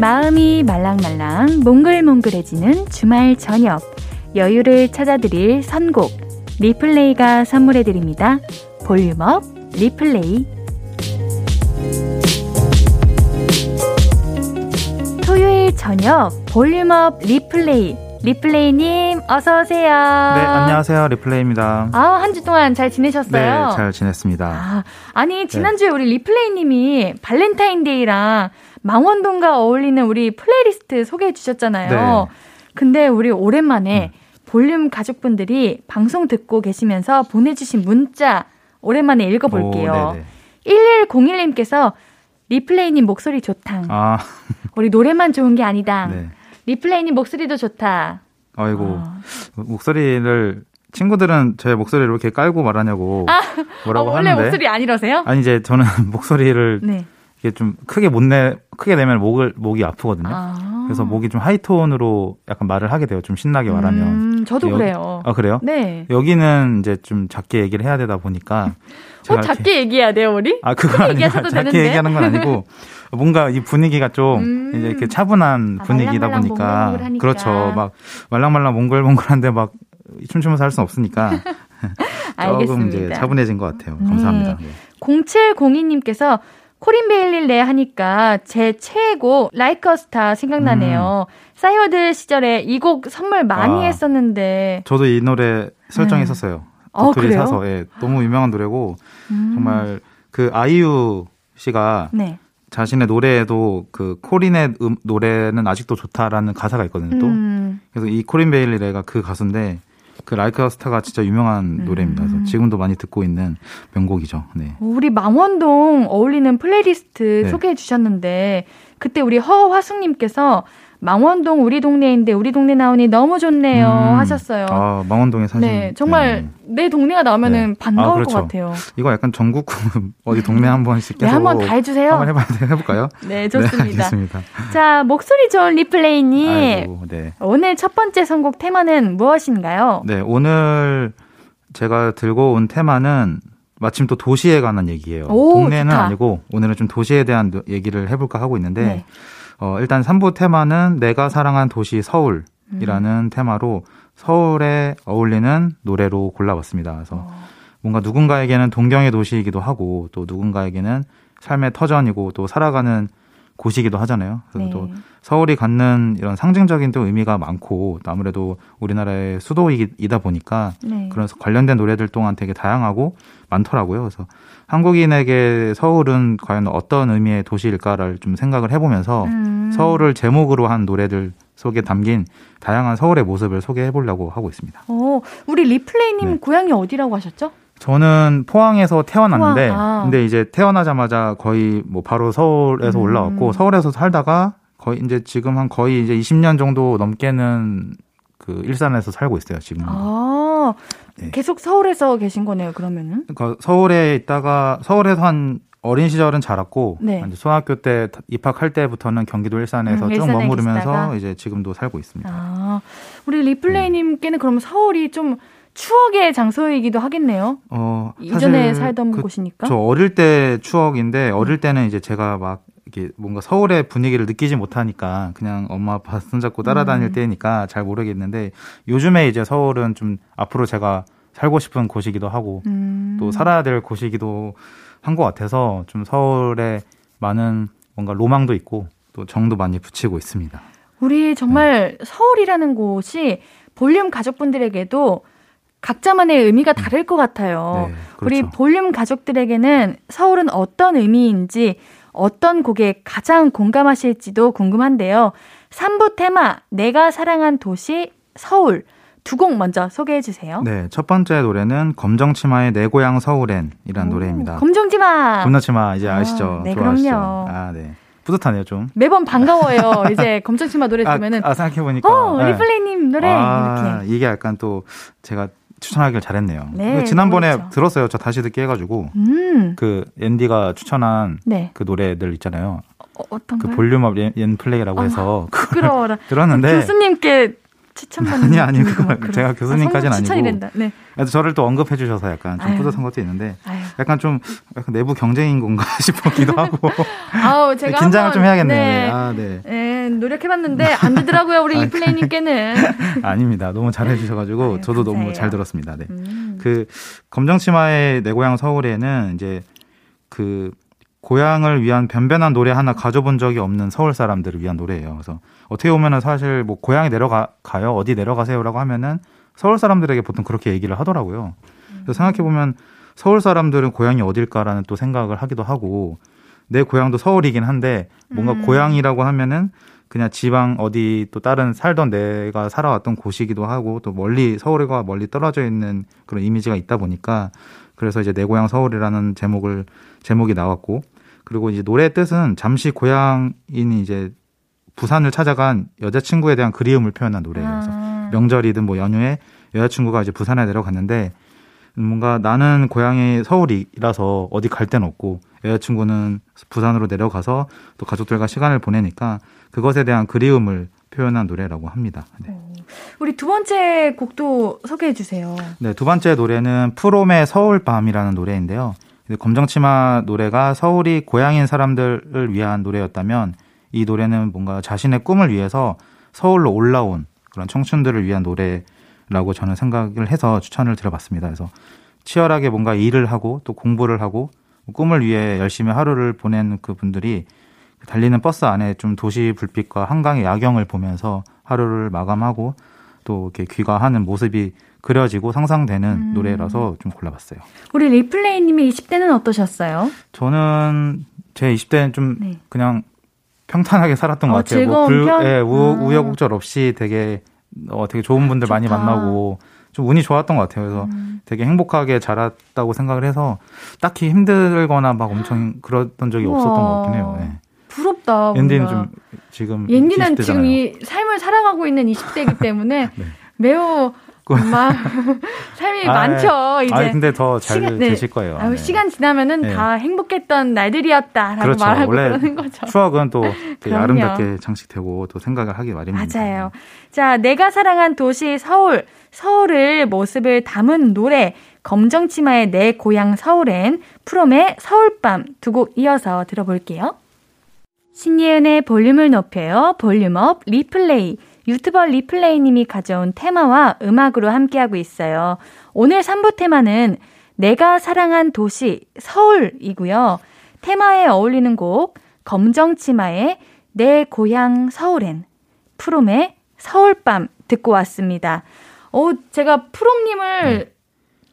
마음이 말랑말랑 몽글몽글해지는 주말 저녁 여유를 찾아드릴 선곡 리플레이가 선물해드립니다. 볼륨업 리플레이 토요일 저녁 볼륨업 리플레이 리플레이님 어서 오세요. 네, 안녕하세요. 리플레이입니다. 아, 한 주 동안 잘 지내셨어요? 네, 잘 지냈습니다. 아, 아니 지난주에 우리 리플레이님이 발렌타인데이랑 망원동과 어울리는 우리 플레이리스트 소개해 주셨잖아요. 네. 근데 우리 오랜만에 볼륨 가족분들이 방송 듣고 계시면서 보내주신 문자 오랜만에 읽어볼게요. 오, 네네. 1101님께서 리플레이님 목소리 좋다. 아, 우리 노래만 좋은 게 아니다. 네. 리플레이님 목소리도 좋다. 아이고, 어. 목소리를, 친구들은 제 목소리를 이렇게 깔고 말하냐고 뭐라고 어, 원래 하는데. 목소리 안 이러세요? 아니, 이제 저는 목소리를 네. 이게 좀 크게 못 내, 크게 내면 목을, 목이 아프거든요. 아. 그래서 목이 좀 하이톤으로 약간 말을 하게 돼요. 좀 신나게 말하면. 음, 저도 여기- 그래요. 아, 그래요? 네. 여기는 이제 좀 작게 얘기를 해야 되다 보니까. 어, 제가 이렇게- 작게 얘기해야 돼요, 우리? 아, 그건 아니고 작게 되는데. 얘기하는 건 아니고 뭔가 이 분위기가 좀 음. 이제 이렇게 차분한 아, 분위기다 말랑말랑 보니까. 그렇죠. 막 말랑말랑 몽글몽글한데 막 춤추면서 할 수는 없으니까 조금 이제 알겠습니다. 차분해진 것 같아요. 네. 감사합니다. 네. 0702님께서 코린 베일리레 하니까 제 최애곡 Like a Star 생각나네요. 싸이월드 시절에 이 곡 선물 많이 음. 아. 했었는데 저도 이 노래 설정했었어요. 어, 도토리 그래요? 사서 예, 너무 유명한 노래고 음. 정말 그 아이유 씨가 네. 자신의 노래에도 그 코린의 음, 노래는 아직도 좋다라는 가사가 있거든요. 또 음. 그래서 이 코린 베일리레가 그 가수인데 그 Like a Star가 진짜 유명한 음. 노래입니다. 그래서 지금도 많이 듣고 있는 명곡이죠. 네. 우리 망원동 어울리는 플레이리스트 네. 소개해 주셨는데 그때 우리 허화숙님께서 망원동 우리 동네인데 우리 동네 나오니 너무 좋네요 음. 하셨어요. 아, 망원동에 사신. 네, 정말 네. 내 동네가 나오면은 네. 반가울 아, 그렇죠. 것 같아요. 이거 약간 전국 어디 동네 한 번씩 네, 계속 한번 다 해주세요. 한번 해봐야 돼 해볼까요? 네, 네, 좋습니다. 알겠습니다. 자, 목소리 좋은 리플레이님. 네. 오늘 첫 번째 선곡 테마는 무엇인가요? 네, 오늘 제가 들고 온 테마는 마침 또 도시에 관한 얘기예요. 오, 동네는 좋다. 아니고 오늘은 좀 도시에 대한 노- 얘기를 해볼까 하고 있는데 네. 어, 일단 3부 테마는 내가 사랑한 도시 서울이라는 음. 테마로 서울에 어울리는 노래로 골라봤습니다. 그래서 어. 뭔가 누군가에게는 동경의 도시이기도 하고 또 누군가에게는 삶의 터전이고 또 살아가는 곳이기도 하잖아요. 그래서 네. 또 서울이 갖는 이런 상징적인 또 의미가 많고 또 아무래도 우리나라의 수도이다 보니까 네. 그래서 관련된 노래들 동안 되게 다양하고 많더라고요. 그래서 한국인에게 서울은 과연 어떤 의미의 도시일까를 좀 생각을 해보면서 음. 서울을 제목으로 한 노래들 속에 담긴 다양한 서울의 모습을 소개해 보려고 하고 있습니다. 어, 우리 리플레이님 네. 고향이 어디라고 하셨죠? 저는 포항에서 태어났는데, 포항, 아. 근데 이제 태어나자마자 거의 뭐 바로 서울에서 음. 올라왔고, 서울에서 살다가 거의 이제 지금 한 거의 이제 20년 정도 넘게는 그 일산에서 살고 있어요, 지금. 아, 네. 계속 서울에서 계신 거네요, 그러면은. 그러니까 서울에 있다가 서울에서 한 어린 시절은 자랐고, 네. 초등학교 때 입학할 때부터는 경기도 일산에서 음, 쭉 머무르면서 계시다가. 이제 지금도 살고 있습니다. 아, 우리 리플레이님께는 그럼 서울이 좀 추억의 장소이기도 하겠네요. 어, 이전에 살던 그 곳이니까. 저 어릴 때 추억인데 어릴 때는 이제 제가 막 이게 뭔가 서울의 분위기를 느끼지 못하니까 그냥 엄마 아빠 손잡고 따라다닐 음. 때니까 잘 모르겠는데 요즘에 이제 서울은 좀 앞으로 제가 살고 싶은 곳이기도 하고 음. 또 살아야 될 곳이기도 한 것 같아서 좀 서울에 많은 뭔가 로망도 있고 또 정도 많이 붙이고 있습니다. 우리 정말 서울이라는 곳이 볼륨 가족분들에게도 각자만의 의미가 다를 것 같아요. 네, 우리 그렇죠. 볼륨 가족들에게는 서울은 어떤 의미인지 어떤 곡에 가장 공감하실지도 궁금한데요. 3부 테마 내가 사랑한 도시 서울 두 곡 먼저 소개해 주세요. 네, 첫 번째 노래는 검정치마의 내 고향 서울엔이라는 노래입니다. 검정지마 검정치마 이제 아, 아시죠? 네, 좋아하시죠? 그럼요. 아, 네. 뿌듯하네요, 좀. 매번 반가워요. 이제 검정치마 노래 아, 들으면은 아, 생각해 보니까. 어 네. 리플레이님 노래 아, 이렇게. 이게 약간 또 제가 추천하길 잘했네요. 네, 그 지난번에 그렇죠. 들었어요. 저 다시 듣기 해가지고. 음, 그 앤디가 추천한 네. 그 노래들 있잖아요. 어, 그 거요? 볼륨업 옌, 옌 플레이라고 아, 해서 그걸 부끄러워라. 들었는데 교수님께 추천받는 아니, 아니, 그럼. 제가 교수님까지는 아. 된다. 네. 저를 또 언급해 주셔서 약간 좀 아유. 뿌듯한 것도 있는데 아유. 약간 좀 약간 내부 경쟁인 건가 싶기도 하고 아우 제가 긴장을 한번, 좀 해야겠네요. 네. 네. 아, 네. 네, 노력해봤는데 안 되더라고요 우리 이플레이님께는. 아닙니다. 너무 잘해 주셔가지고 아유, 저도 너무 감사해요. 잘 들었습니다. 네. 음. 그 검정치마의 내 고향 서울에는 이제 그 고향을 위한 변변한 노래 하나 가져본 적이 없는 서울 사람들을 위한 노래예요. 그래서 어떻게 보면은 사실 뭐 고향에 내려가 가요 어디 내려가세요라고 하면은 서울 사람들에게 보통 그렇게 얘기를 하더라고요. 그래서 생각해 보면 서울 사람들은 고향이 어딜까라는 또 생각을 하기도 하고 내 고향도 서울이긴 한데 뭔가 음. 고향이라고 하면은 그냥 지방 어디 또 다른 살던 내가 살아왔던 곳이기도 하고 또 멀리 서울과 멀리 떨어져 있는 그런 이미지가 있다 보니까 그래서 이제 내 고향 서울이라는 제목을 제목이 나왔고 그리고 이제 노래의 뜻은 잠시 고향인이 이제 부산을 찾아간 여자친구에 대한 그리움을 표현한 노래예요. 그래서 아. 명절이든 뭐 연휴에 여자친구가 이제 부산에 내려갔는데 뭔가 나는 고향이 서울이라서 어디 갈 데는 없고 여자친구는 부산으로 내려가서 또 가족들과 시간을 보내니까 그것에 대한 그리움을 표현한 노래라고 합니다. 네. 우리 두 번째 곡도 소개해 주세요. 네, 두 번째 노래는 프롬의 서울밤이라는 노래인데요. 검정치마 노래가 서울이 고향인 사람들을 위한 노래였다면 이 노래는 뭔가 자신의 꿈을 위해서 서울로 올라온 그런 청춘들을 위한 노래라고 저는 생각을 해서 추천을 드려봤습니다. 그래서 치열하게 뭔가 일을 하고 또 공부를 하고 꿈을 위해 열심히 하루를 보낸 그 분들이 달리는 버스 안에 좀 도시 불빛과 한강의 야경을 보면서 하루를 마감하고 또 이렇게 귀가하는 모습이 그려지고 상상되는 음. 노래라서 좀 골라봤어요. 우리 리플레이님의 20대는 어떠셨어요? 저는 제 20대는 좀 네. 그냥 평탄하게 살았던 어, 것 같아요. 뭐 불, 예, 우, 아. 우여곡절 없이 되게 어, 되게 좋은 분들 좋다. 많이 만나고 좀 운이 좋았던 것 같아요. 그래서 음. 되게 행복하게 자랐다고 생각을 해서 딱히 힘들거나 막 엄청 그랬던 적이 우와. 없었던 것 같긴 해요. 네. 부럽다. 옌디는 좀 지금 옌디는 지금 이 삶을 살아가고 있는 20대이기 때문에 네. 매우 막 삶이 아, 많죠. 이제. 아 근데 더잘 되실 네. 거예요. 아, 네. 시간 지나면은 네. 다 행복했던 날들이었다라고 그렇죠. 말하고 원래 그러는 거죠. 추억은 또 아름답게 장식되고 또 생각을 하기 마련입니다. 맞아요. 자, 내가 사랑한 도시 서울, 서울을 모습을 담은 노래 검정치마의 내 고향 서울엔 프롬의 서울밤 두 곡 이어서 들어볼게요. 신예은의 볼륨을 높여요. 볼륨업 리플레이. 유튜버 리플레이님이 가져온 테마와 음악으로 함께하고 있어요. 오늘 3부 테마는 내가 사랑한 도시 서울이고요. 테마에 어울리는 곡 검정 치마의 내 고향 서울엔 프롬의 서울밤 듣고 왔습니다. 어, 제가 프롬님을 네.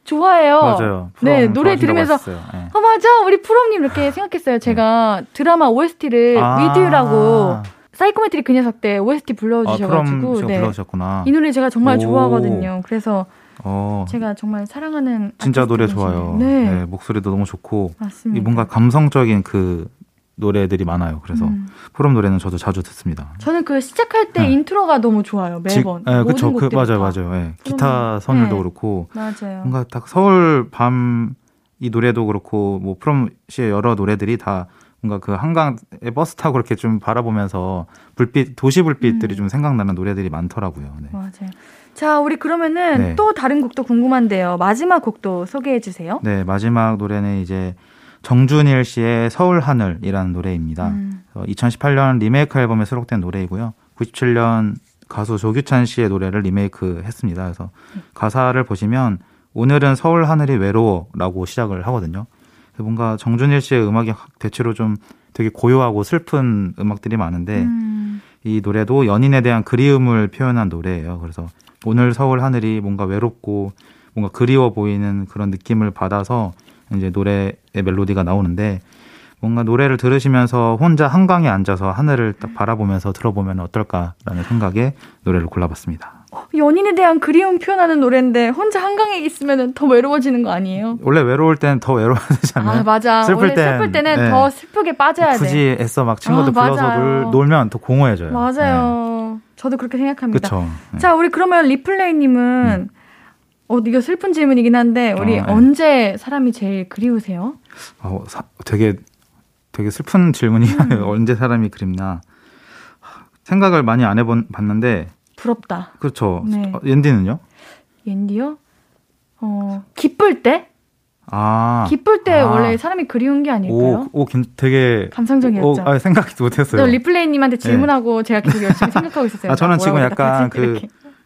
좋아해요. 맞아요. 네, 노래 들으면서 네. 어 맞아. 우리 프롬님 이렇게 생각했어요. 제가 네. 드라마 OST를 아~ With You라고 사이코메트리 그 녀석 때 OST 불러주셔가지고 아, 네. 불러주셨구나. 이 노래 제가 정말 오. 좋아하거든요. 그래서 어. 제가 정말 사랑하는 진짜 노래 좋아요. 네. 네. 목소리도 너무 좋고 맞습니다. 뭔가 감성적인 그 노래들이 많아요. 그래서 음. 프롬 노래는 저도 자주 듣습니다. 저는 그 시작할 때 네. intro가 너무 좋아요. 매번. 네, 그렇죠. 그 맞아요, 맞아요. 네. 기타 선율도 네. 그렇고 맞아요. 뭔가 딱 서울 밤 이 노래도 그렇고 뭐 프롬 씨의 여러 노래들이 다 뭔가 그 한강에 버스 타고 그렇게 좀 바라보면서 불빛 도시 불빛들이 음. 좀 생각나는 노래들이 많더라고요. 네. 맞아요. 자, 우리 그러면은 네. 또 다른 곡도 궁금한데요. 마지막 곡도 소개해 주세요. 네, 마지막 노래는 이제 정준일 씨의 서울 하늘이라는 노래입니다. 음. 2018년 리메이크 앨범에 수록된 노래이고요. 97년 가수 조규찬 씨의 노래를 리메이크 했습니다. 그래서 네. 가사를 보시면 오늘은 서울 하늘이 외로워라고 시작을 하거든요. 뭔가 정준일 씨의 음악이 대체로 좀 되게 고요하고 슬픈 음악들이 많은데 음. 이 노래도 연인에 대한 그리움을 표현한 노래예요. 그래서 오늘 서울 하늘이 뭔가 외롭고 뭔가 그리워 보이는 그런 느낌을 받아서 이제 노래의 멜로디가 나오는데 뭔가 노래를 들으시면서 혼자 한강에 앉아서 하늘을 딱 바라보면서 들어보면 어떨까라는 생각에 노래를 골라봤습니다. 어, 연인에 대한 그리움 표현하는 노래인데 혼자 한강에 있으면 더 외로워지는 거 아니에요? 원래 외로울 때는 더 않아요? 아, 맞아. 슬플, 땐, 슬플 때는 네. 더 슬프게 빠져야 굳이 돼. 굳이 애써 막 친구들 아, 불러서 놀, 놀면 더 공허해져요. 맞아요. 네. 저도 그렇게 생각합니다. 그쵸. 네. 자, 우리 그러면 리플레이님은 음. 어, 이거 슬픈 질문이긴 한데 우리 어, 네. 언제 사람이 제일 그리우세요? 어, 사, 되게 되게 슬픈 질문이에요. 음. 언제 사람이 그립나 생각을 많이 안 해본 봤는데 부럽다. 그렇죠. 네. 어, 옌디는요? 옌디요? 어 기쁠 때? 아 기쁠 때 아. 원래 사람이 그리운 게 아닐까요? 오, 오 되게 감성적이었죠. 오, 아, 생각도 못 했어요. 리플레이 님한테 질문하고 네. 제가 계속 열심히 생각하고 있었어요. 아 저는 지금 약간 그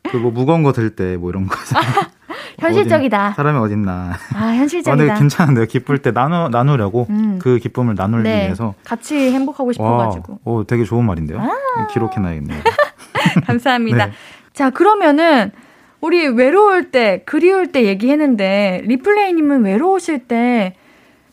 그뭐 무거운 거 들 때 뭐 이런 거. 현실적이다. 어딘, 사람이 어딨나. 아, 현실적이다. 아, 근데 괜찮은데요. 기쁠 때 나누, 나누려고 음. 그 기쁨을 나누기 네. 위해서. 같이 행복하고 싶어가지고. 와, 오, 되게 좋은 말인데요. 아. 기록해놔야겠네요. 감사합니다. 네. 자, 그러면은 우리 외로울 때, 그리울 때 얘기했는데 리플레이님은 외로우실 때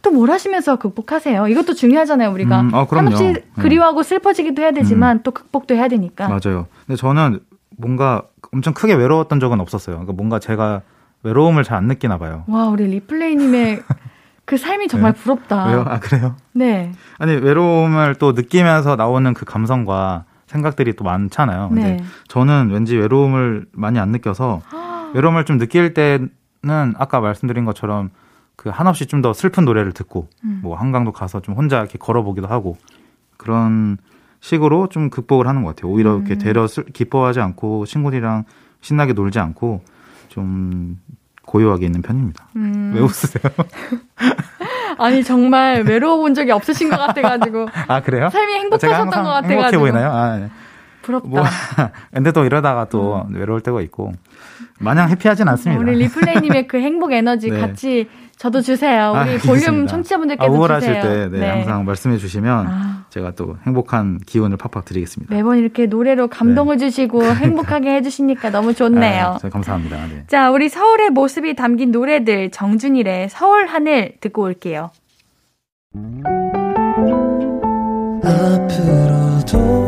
또 뭘 하시면서 극복하세요? 이것도 중요하잖아요, 우리가. 음, 아, 한없이 네. 그리워하고 슬퍼지기도 해야 되지만 음. 또 극복도 해야 되니까. 맞아요. 근데 저는 뭔가 엄청 크게 외로웠던 적은 없었어요. 그러니까 뭔가 제가 외로움을 잘 안 느끼나 봐요. 와, 우리 리플레이님의 그 삶이 정말 네. 부럽다. 왜요? 아, 그래요? 네. 아니, 외로움을 또 느끼면서 나오는 그 감성과 생각들이 또 많잖아요. 근데 네. 저는 왠지 외로움을 많이 안 느껴서 외로움을 좀 느낄 때는 아까 말씀드린 것처럼 그 한없이 좀 더 슬픈 노래를 듣고 음. 뭐 한강도 가서 좀 혼자 이렇게 걸어보기도 하고 그런 식으로 좀 극복을 하는 것 같아요. 오히려 이렇게 음. 되려 슬- 기뻐하지 않고 친구들이랑 신나게 놀지 않고 좀 고요하게 있는 편입니다. 음. 왜 웃으세요? 아니 정말 외로워 본 적이 없으신 것 같아가지고 아 그래요? 삶이 제가 행복하셨던 것 행복해 같아가지고 보이나요? 아, 네. 부럽다. 뭐 근데 또 이러다가 또 외로울 때가 있고 마냥 해피하진 않습니다. 우리 리플레이님의 그 행복 에너지 네. 같이 저도 주세요. 아, 우리 알겠습니다. 볼륨 청취자분들께도 아, 우울하실 주세요. 때 네, 항상 말씀해 주시면 아. 제가 또 행복한 기운을 팍팍 드리겠습니다. 매번 이렇게 노래로 감동을 주시고 행복하게 해주시니까 너무 좋네요. 아, 저 감사합니다. 네. 자, 우리 서울의 모습이 담긴 노래들 정준일의 서울 하늘 듣고 올게요. 앞으로도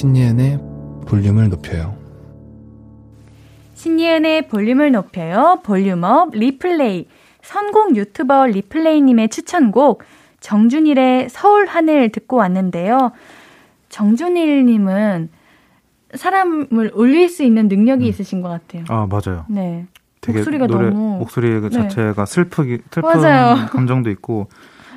신예은의 볼륨을 높여요 신예은의 볼륨을 높여요. 볼륨업 리플레이. 선곡 유튜버 리플레이님의 추천곡 정준일의 서울 하늘 듣고 왔는데요. 정준일님은 사람을 울릴 수 있는 능력이 있으신 것 같아요. 아 맞아요. 네. 목소리가 노래 너무 목소리 그 네. 자체가 슬프기 슬픈 맞아요. 감정도 있고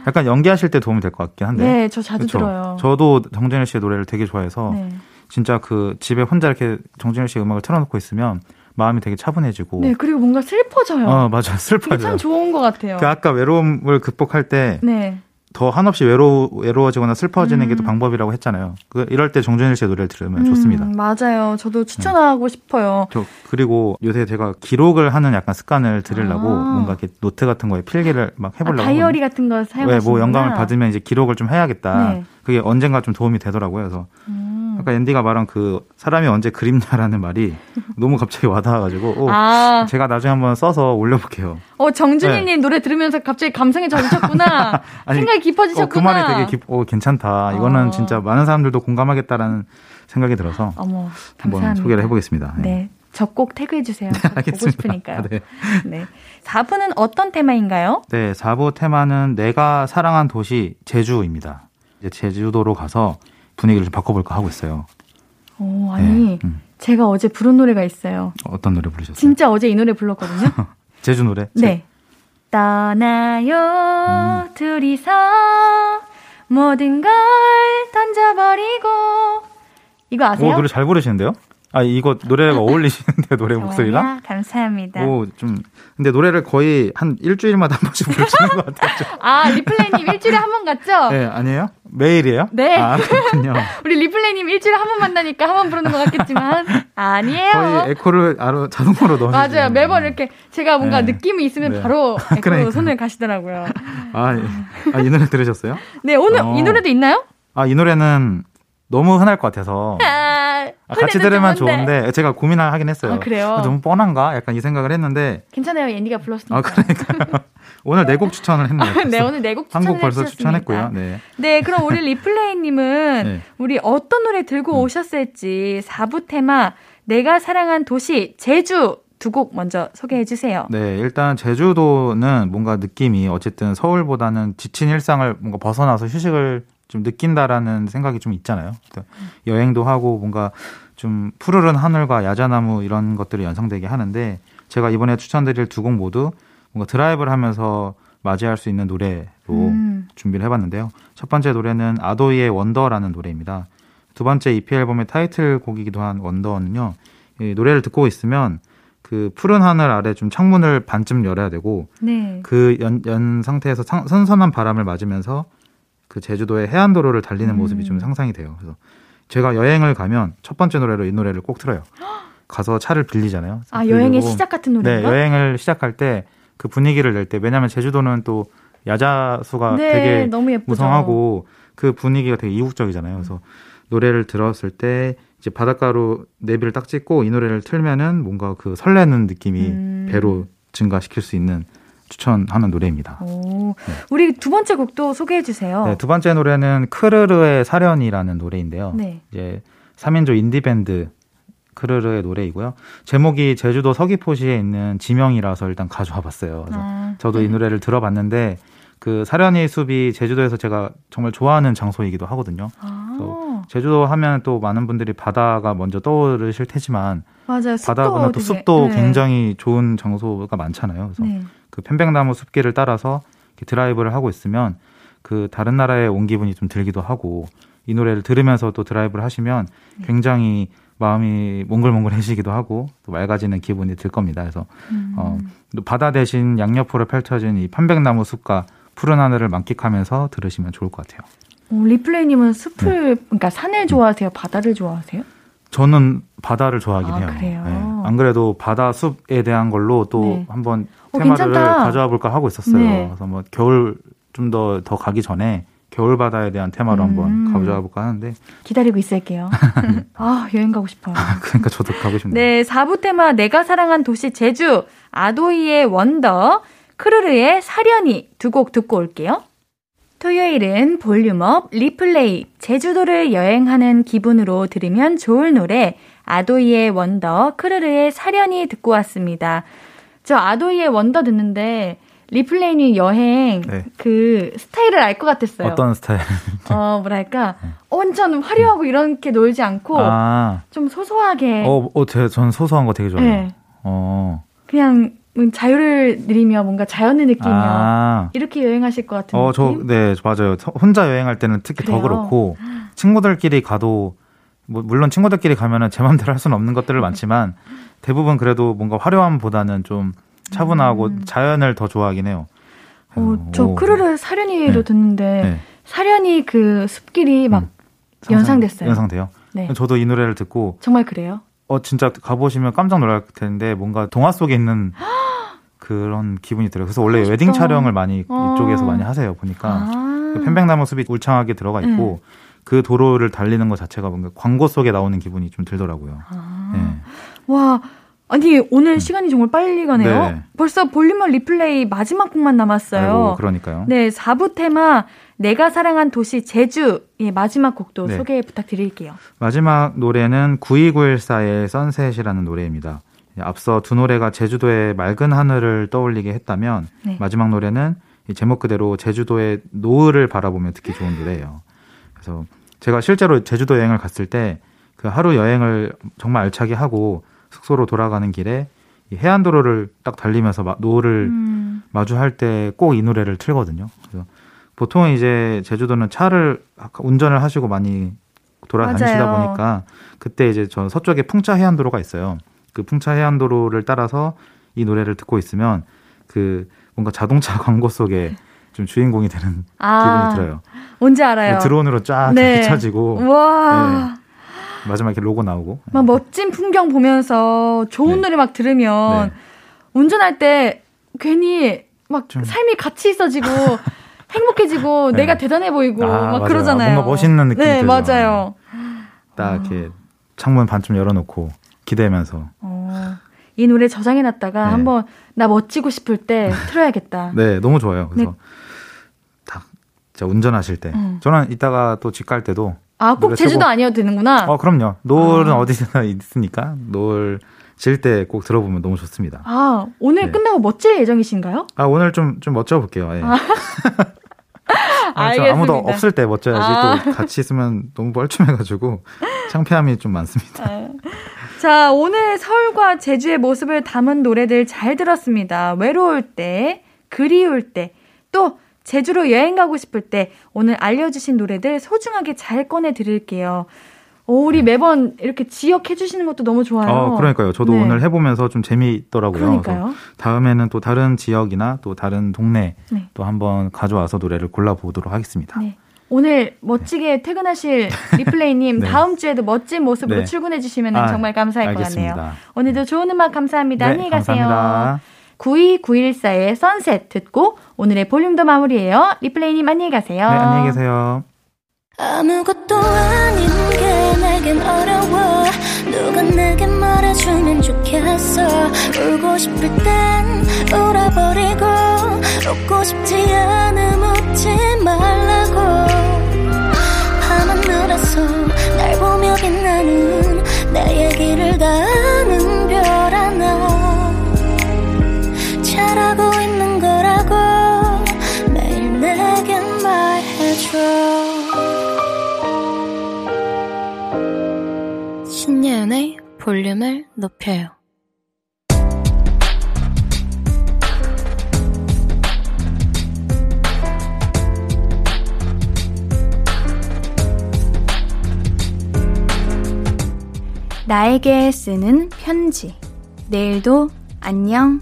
약간 연기하실 때 도움이 될 것 같긴 한데. 네, 저 자주 그쵸? 들어요. 저도 정준일 씨의 노래를 되게 좋아해서 네. 진짜 그 집에 혼자 이렇게 정준일 씨의 음악을 틀어놓고 있으면 마음이 되게 차분해지고. 네, 그리고 뭔가 슬퍼져요. 어 맞아 슬퍼져요. 참 좋은 것 같아요. 그 아까 외로움을 극복할 때 더 네. 한없이 외로 외로워지거나 슬퍼지는 게또 음. 방법이라고 했잖아요. 그 이럴 때 정준일 씨의 노래를 들으면 좋습니다. 음, 맞아요. 저도 추천하고 싶어요. 저 그리고 요새 제가 기록을 하는 약간 습관을 들이려고 아. 뭔가 이렇게 노트 같은 거에 필기를 막 아, 해보려고 다이어리 같은 거 사용하시는구나. 왜뭐 영감을 받으면 이제 기록을 좀 해야겠다. 네. 그게 언젠가 좀 도움이 되더라고요. 그래서 음. 아까 옌디가 말한 그 사람이 언제 그립냐라는 말이 너무 갑자기 와닿아가지고 어, 아, 제가 나중에 한번 써서 올려볼게요. 어, 정준일님 노래 들으면서 갑자기 감성에 젖으셨구나. 네. 아니, 생각이 깊어지셨구나. 어, 그 말이 되게 깊, 어, 괜찮다. 이거는 어. 진짜 많은 사람들도 공감하겠다라는 생각이 들어서 어머, 한번 감사합니다. 소개를 해보겠습니다. 네. 저꼭 태그해 주세요. 저도 보고 알겠습니다. 싶으니까요. 네. 네. 4부는 어떤 테마인가요? 네, 4부 테마는 내가 사랑한 도시 제주입니다. 이제 제주도로 가서 분위기를 좀 바꿔볼까 하고 있어요. 오, 아니, 네, 음. 제가 어제 부른 노래가 있어요. 어떤 노래 부르셨어요? 진짜 어제 이 노래 불렀거든요. 제주 노래? 네. 떠나요, 음. 둘이서 모든 걸 던져버리고. 이거 아세요? 오, 노래 잘 부르시는데요? 아, 이거 노래가 어울리시는데, 노래 목소리랑? 감사합니다. 오, 좀, 근데 노래를 거의 한 일주일마다 한 번씩 부르시는 것 같아요. 좀. 아, 리플레이님 일주일에 한 번 갔죠? 네, 아니에요? 매일이에요? 네. 아, 그렇군요. 우리 리플레이님 일주일에 한 번 만나니까 한 번 부르는 것 같겠지만, 아니에요. 거의 에코를 알아, 자동으로 넣어 맞아요. 매번 이렇게 제가 뭔가 네. 느낌이 있으면 네. 바로 에코 그러니까요. 손을 가시더라고요. 아, 예. 아, 이 노래 들으셨어요? 네, 오늘 어. 이 노래도 있나요? 아, 이 노래는 너무 흔할 것 같아서. 아, 아, 같이 들으면 좋은데. 좋은데, 제가 고민을 하긴 했어요. 아, 그래요? 너무 뻔한가? 약간 이 생각을 했는데, 괜찮아요. 앤디가 불렀으니까. 아, 그러니까요. 오늘 네 곡 추천을 했네요. 네, 오늘 네 곡 추천을 한곡 벌써. 추천했고요. 네. 네, 그럼 우리 리플레이 님은 네. 우리 어떤 노래 들고 음. 오셨을지 4부 테마 내가 사랑한 도시 제주 두곡 먼저 소개해 주세요. 네, 일단 제주도는 뭔가 느낌이 어쨌든 서울보다는 지친 일상을 뭔가 벗어나서 휴식을 좀 느낀다라는 생각이 좀 있잖아요. 여행도 하고 뭔가 좀 푸르른 하늘과 야자나무 이런 것들이 연상되게 하는데 제가 이번에 추천드릴 두 곡 모두 뭔가 드라이브를 하면서 맞이할 수 있는 노래로 음. 준비를 해봤는데요. 첫 번째 노래는 아도이의 원더라는 노래입니다. 두 번째 EP 앨범의 타이틀곡이기도 한 원더는요. 이 노래를 듣고 있으면 그 푸른 하늘 아래 좀 창문을 반쯤 열어야 되고 네. 그 연, 연 상태에서 상- 선선한 바람을 맞으면서 그 제주도의 해안도로를 달리는 음. 모습이 좀 상상이 돼요. 그래서 제가 여행을 가면 첫 번째 노래로 이 노래를 꼭 틀어요. 가서 차를 빌리잖아요. 아, 여행의 시작 같은 네, 노래인가? 여행을 시작할 때 그 분위기를 낼 때 왜냐하면 제주도는 또 야자수가 네, 되게 너무 예쁘죠. 무성하고 그 분위기가 되게 이국적이잖아요. 그래서 노래를 들었을 때 이제 바닷가로 내비를 딱 찍고 이 노래를 틀면은 뭔가 그 설레는 느낌이 음. 배로 증가시킬 수 있는 추천하는 노래입니다. 오, 우리 두 번째 곡도 소개해 주세요. 네, 두 번째 노래는 크르르의 사련이라는 노래인데요. 네. 이제 3인조 인디밴드 크르르의 노래이고요. 제목이 제주도 서귀포시에 있는 지명이라서 일단 가져와 봤어요. 그래서 아, 저도 이 노래를 들어봤는데 그 사련이 숲이 제주도에서 제가 정말 좋아하는 장소이기도 하거든요. 아, 제주도 하면 또 많은 분들이 바다가 먼저 떠오르실 테지만 맞아요. 습도가 바다보다 또 숲도 네. 굉장히 좋은 장소가 많잖아요. 그래서 네. 그 편백나무 숲길을 따라서 드라이브를 하고 있으면 그 다른 나라에 온 기분이 좀 들기도 하고 이 노래를 들으면서 또 드라이브를 하시면 네. 굉장히 마음이 몽글몽글해지기도 하고 또 맑아지는 기분이 들 겁니다. 그래서 음. 어, 또 바다 대신 양옆으로 펼쳐진 이 편백나무 숲과 푸른 하늘을 만끽하면서 들으시면 좋을 것 같아요. 오, 리플레이님은 숲을, 네. 그러니까 산을 좋아하세요? 바다를 좋아하세요? 저는 바다를 좋아하긴 아, 해요. 그래요? 네. 안 그래도 바다 숲에 대한 걸로 또 네. 한번 어, 테마를 괜찮다. 가져와 볼까 하고 있었어요. 네. 그래서 뭐 겨울 좀 더더 가기 전에 겨울 바다에 대한 테마로 음. 한번 가져와 볼까 하는데 기다리고 있을게요. 아, 여행 가고 싶어요. 그러니까 저도 가고 싶네요. 네, 4부 테마 내가 사랑한 도시 제주, 아도이의 Wonder, 크르르의 사련이 두 곡 듣고 올게요. 토요일은 볼륨업 리플레이 제주도를 여행하는 기분으로 들으면 좋을 노래 아도이의 Wonder 크르르의 사련이 듣고 왔습니다. 저 아도이의 Wonder 듣는데 리플레이님 여행 네. 그 스타일을 알 것 같았어요. 어떤 스타일? 어 뭐랄까 완전 화려하고 이렇게 놀지 않고 아, 좀 소소하게 어, 어, 제가 전 소소한 거 되게 좋아해요. 네. 어, 그냥 뭐 자유를 누리며 뭔가 자연을 느끼며 아, 이렇게 여행하실 것 같은 어, 저, 느낌? 네, 맞아요. 서- 혼자 여행할 때는 특히 그래요? 더 그렇고, 친구들끼리 가도, 뭐, 물론 친구들끼리 가면은 제 맘대로 할 수는 없는 것들을 많지만, 대부분 그래도 뭔가 화려함보다는 좀 차분하고 음. 자연을 더 좋아하긴 해요. 어, 저 오, 크루르 사련이로 네. 듣는데 네. 사련이 그 숲길이 막 음. 상상- 연상됐어요. 연상돼요. 네. 저도 이 노래를 듣고, 정말 그래요? 어, 진짜 가보시면 깜짝 놀랄 텐데, 뭔가 동화 속에 있는 그런 기분이 들어요. 그래서 원래 멋있다. 웨딩 촬영을 많이 어. 이쪽에서 많이 하세요. 보니까. 아. 그 편백나무 숲이 울창하게 들어가 있고 그 도로를 달리는 것 자체가 뭔가 광고 속에 나오는 기분이 좀 들더라고요. 아. 네. 와, 아니 오늘 시간이 정말 빨리 가네요. 네. 벌써 볼륨업 리플레이 마지막 곡만 남았어요. 아이고, 그러니까요. 네, 4부 테마 내가 사랑한 도시 제주 의 마지막 곡도 네. 소개 부탁드릴게요. 마지막 노래는 92914의 선셋이라는 노래입니다. 앞서 두 노래가 제주도의 맑은 하늘을 떠올리게 했다면 네. 마지막 노래는 이 제목 그대로 제주도의 노을을 바라보며 듣기 좋은 노래예요. 그래서 제가 실제로 제주도 여행을 갔을 때 그 하루 여행을 정말 알차게 하고 숙소로 돌아가는 길에 이 해안도로를 딱 달리면서 마- 노을을 음, 마주할 때 꼭 이 노래를 틀거든요. 그래서 보통 이제 제주도는 차를 운전을 하시고 많이 돌아다니시다 맞아요. 보니까 그때 이제 저 서쪽에 풍차 해안도로가 있어요. 그 풍차 해안도로를 따라서 이 노래를 듣고 있으면 그 뭔가 자동차 광고 속에 좀 주인공이 되는 아, 기분이 들어요. 뭔지 알아요. 드론으로 쫙 네. 비춰지고 와, 마지막에 이렇게 로고 나오고. 막 멋진 풍경 보면서 좋은 네. 노래 막 들으면 네. 운전할 때 괜히 막 좀- 삶이 같이 있어지고 행복해지고 네. 내가 대단해 보이고 아, 막 맞아요. 그러잖아요. 뭔가 멋있는 느낌이 네, 들죠. 맞아요. 딱 이렇게 창문 반쯤 열어놓고 기대면서. 어, 이 노래 저장해놨다가 네. 한번 나 멋지고 싶을 때 틀어야겠다. 네, 너무 좋아요. 그래서 네. 딱 진짜 운전하실 때. 음. 저는 이따가 또 집 갈 때도 아, 꼭 제주도 최고. 아니어도 되는구나. 어, 그럼요. 노을은 아. 어디서나 있으니까 노을 질 때 꼭 들어보면 너무 좋습니다. 아, 오늘 네. 끝나고 멋질 예정이신가요? 아, 오늘 좀, 좀 멋져 볼게요. 예. 아, 저 알겠습니다. 아무도 없을 때 멋져야지 아. 또 같이 있으면 너무 뻘쭘해가지고 창피함이 좀 많습니다. 네. 자, 오늘 서울과 제주의 모습을 담은 노래들 잘 들었습니다. 외로울 때, 그리울 때, 또 제주로 여행 가고 싶을 때 오늘 알려주신 노래들 소중하게 잘 꺼내 드릴게요. 오, 우리 매번 이렇게 지역해 주시는 것도 너무 좋아요. 어, 그러니까요. 저도 네. 오늘 해보면서 좀 재미있더라고요. 그러니까요. 다음에는 또 다른 지역이나 또 다른 동네 네. 또 한번 가져와서 노래를 골라보도록 하겠습니다. 네. 오늘 멋지게 퇴근하실 리플레이님 네. 다음 주에도 멋진 모습으로 네. 출근해 주시면 아, 정말 감사할 것 알겠습니다. 같네요. 오늘도 좋은 음악 감사합니다. 네, 안녕히 가세요. 감사합니다. 92914의 선셋 듣고 오늘의 볼륨도 마무리해요. 리플레이님 안녕히 가세요. 네, 안녕히 계세요. 아무것도 아닌 게 내겐 어려워 내게 말해주면 좋겠어 울고 싶을 땐 울어버리고 웃고 싶지 않음 웃지 말라고 밤하늘에서 날 보며 빛나는 내 얘기를 다 볼륨을 높여요 나에게 쓰는 편지. 내일도 안녕.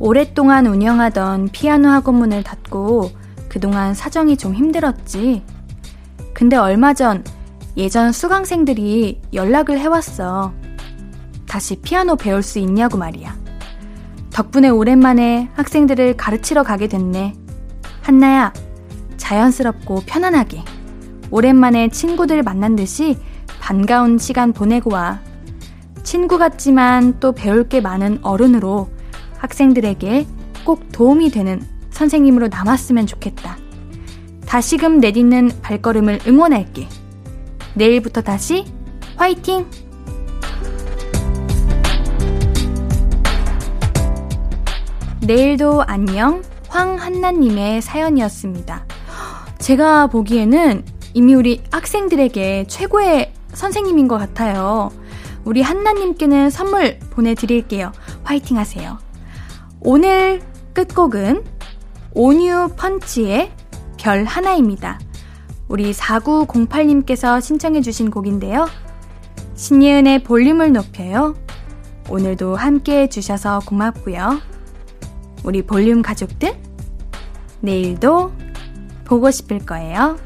오랫동안 운영하던 피아노 학원문을 닫고 그동안 사정이 좀 힘들었지. 근데 얼마 전 예전 수강생들이 연락을 해왔어. 다시 피아노 배울 수 있냐고 말이야. 덕분에 오랜만에 학생들을 가르치러 가게 됐네. 한나야, 자연스럽고 편안하게. 오랜만에 친구들 만난 듯이 반가운 시간 보내고 와. 친구 같지만 또 배울 게 많은 어른으로 학생들에게 꼭 도움이 되는 선생님으로 남았으면 좋겠다. 다시금 내딛는 발걸음을 응원할게. 내일부터 다시 화이팅! 내일도 안녕 황한나님의 사연이었습니다. 제가 보기에는 이미 우리 학생들에게 최고의 선생님인 것 같아요. 우리 한나님께는 선물 보내드릴게요. 화이팅 하세요. 오늘 끝곡은 온유 펀치의 별 하나입니다. 우리 4908님께서 신청해주신 곡인데요. 신예은의 볼륨을 높여요. 오늘도 함께 해주셔서 고맙고요. 우리 볼륨 가족들, 내일도 보고 싶을 거예요.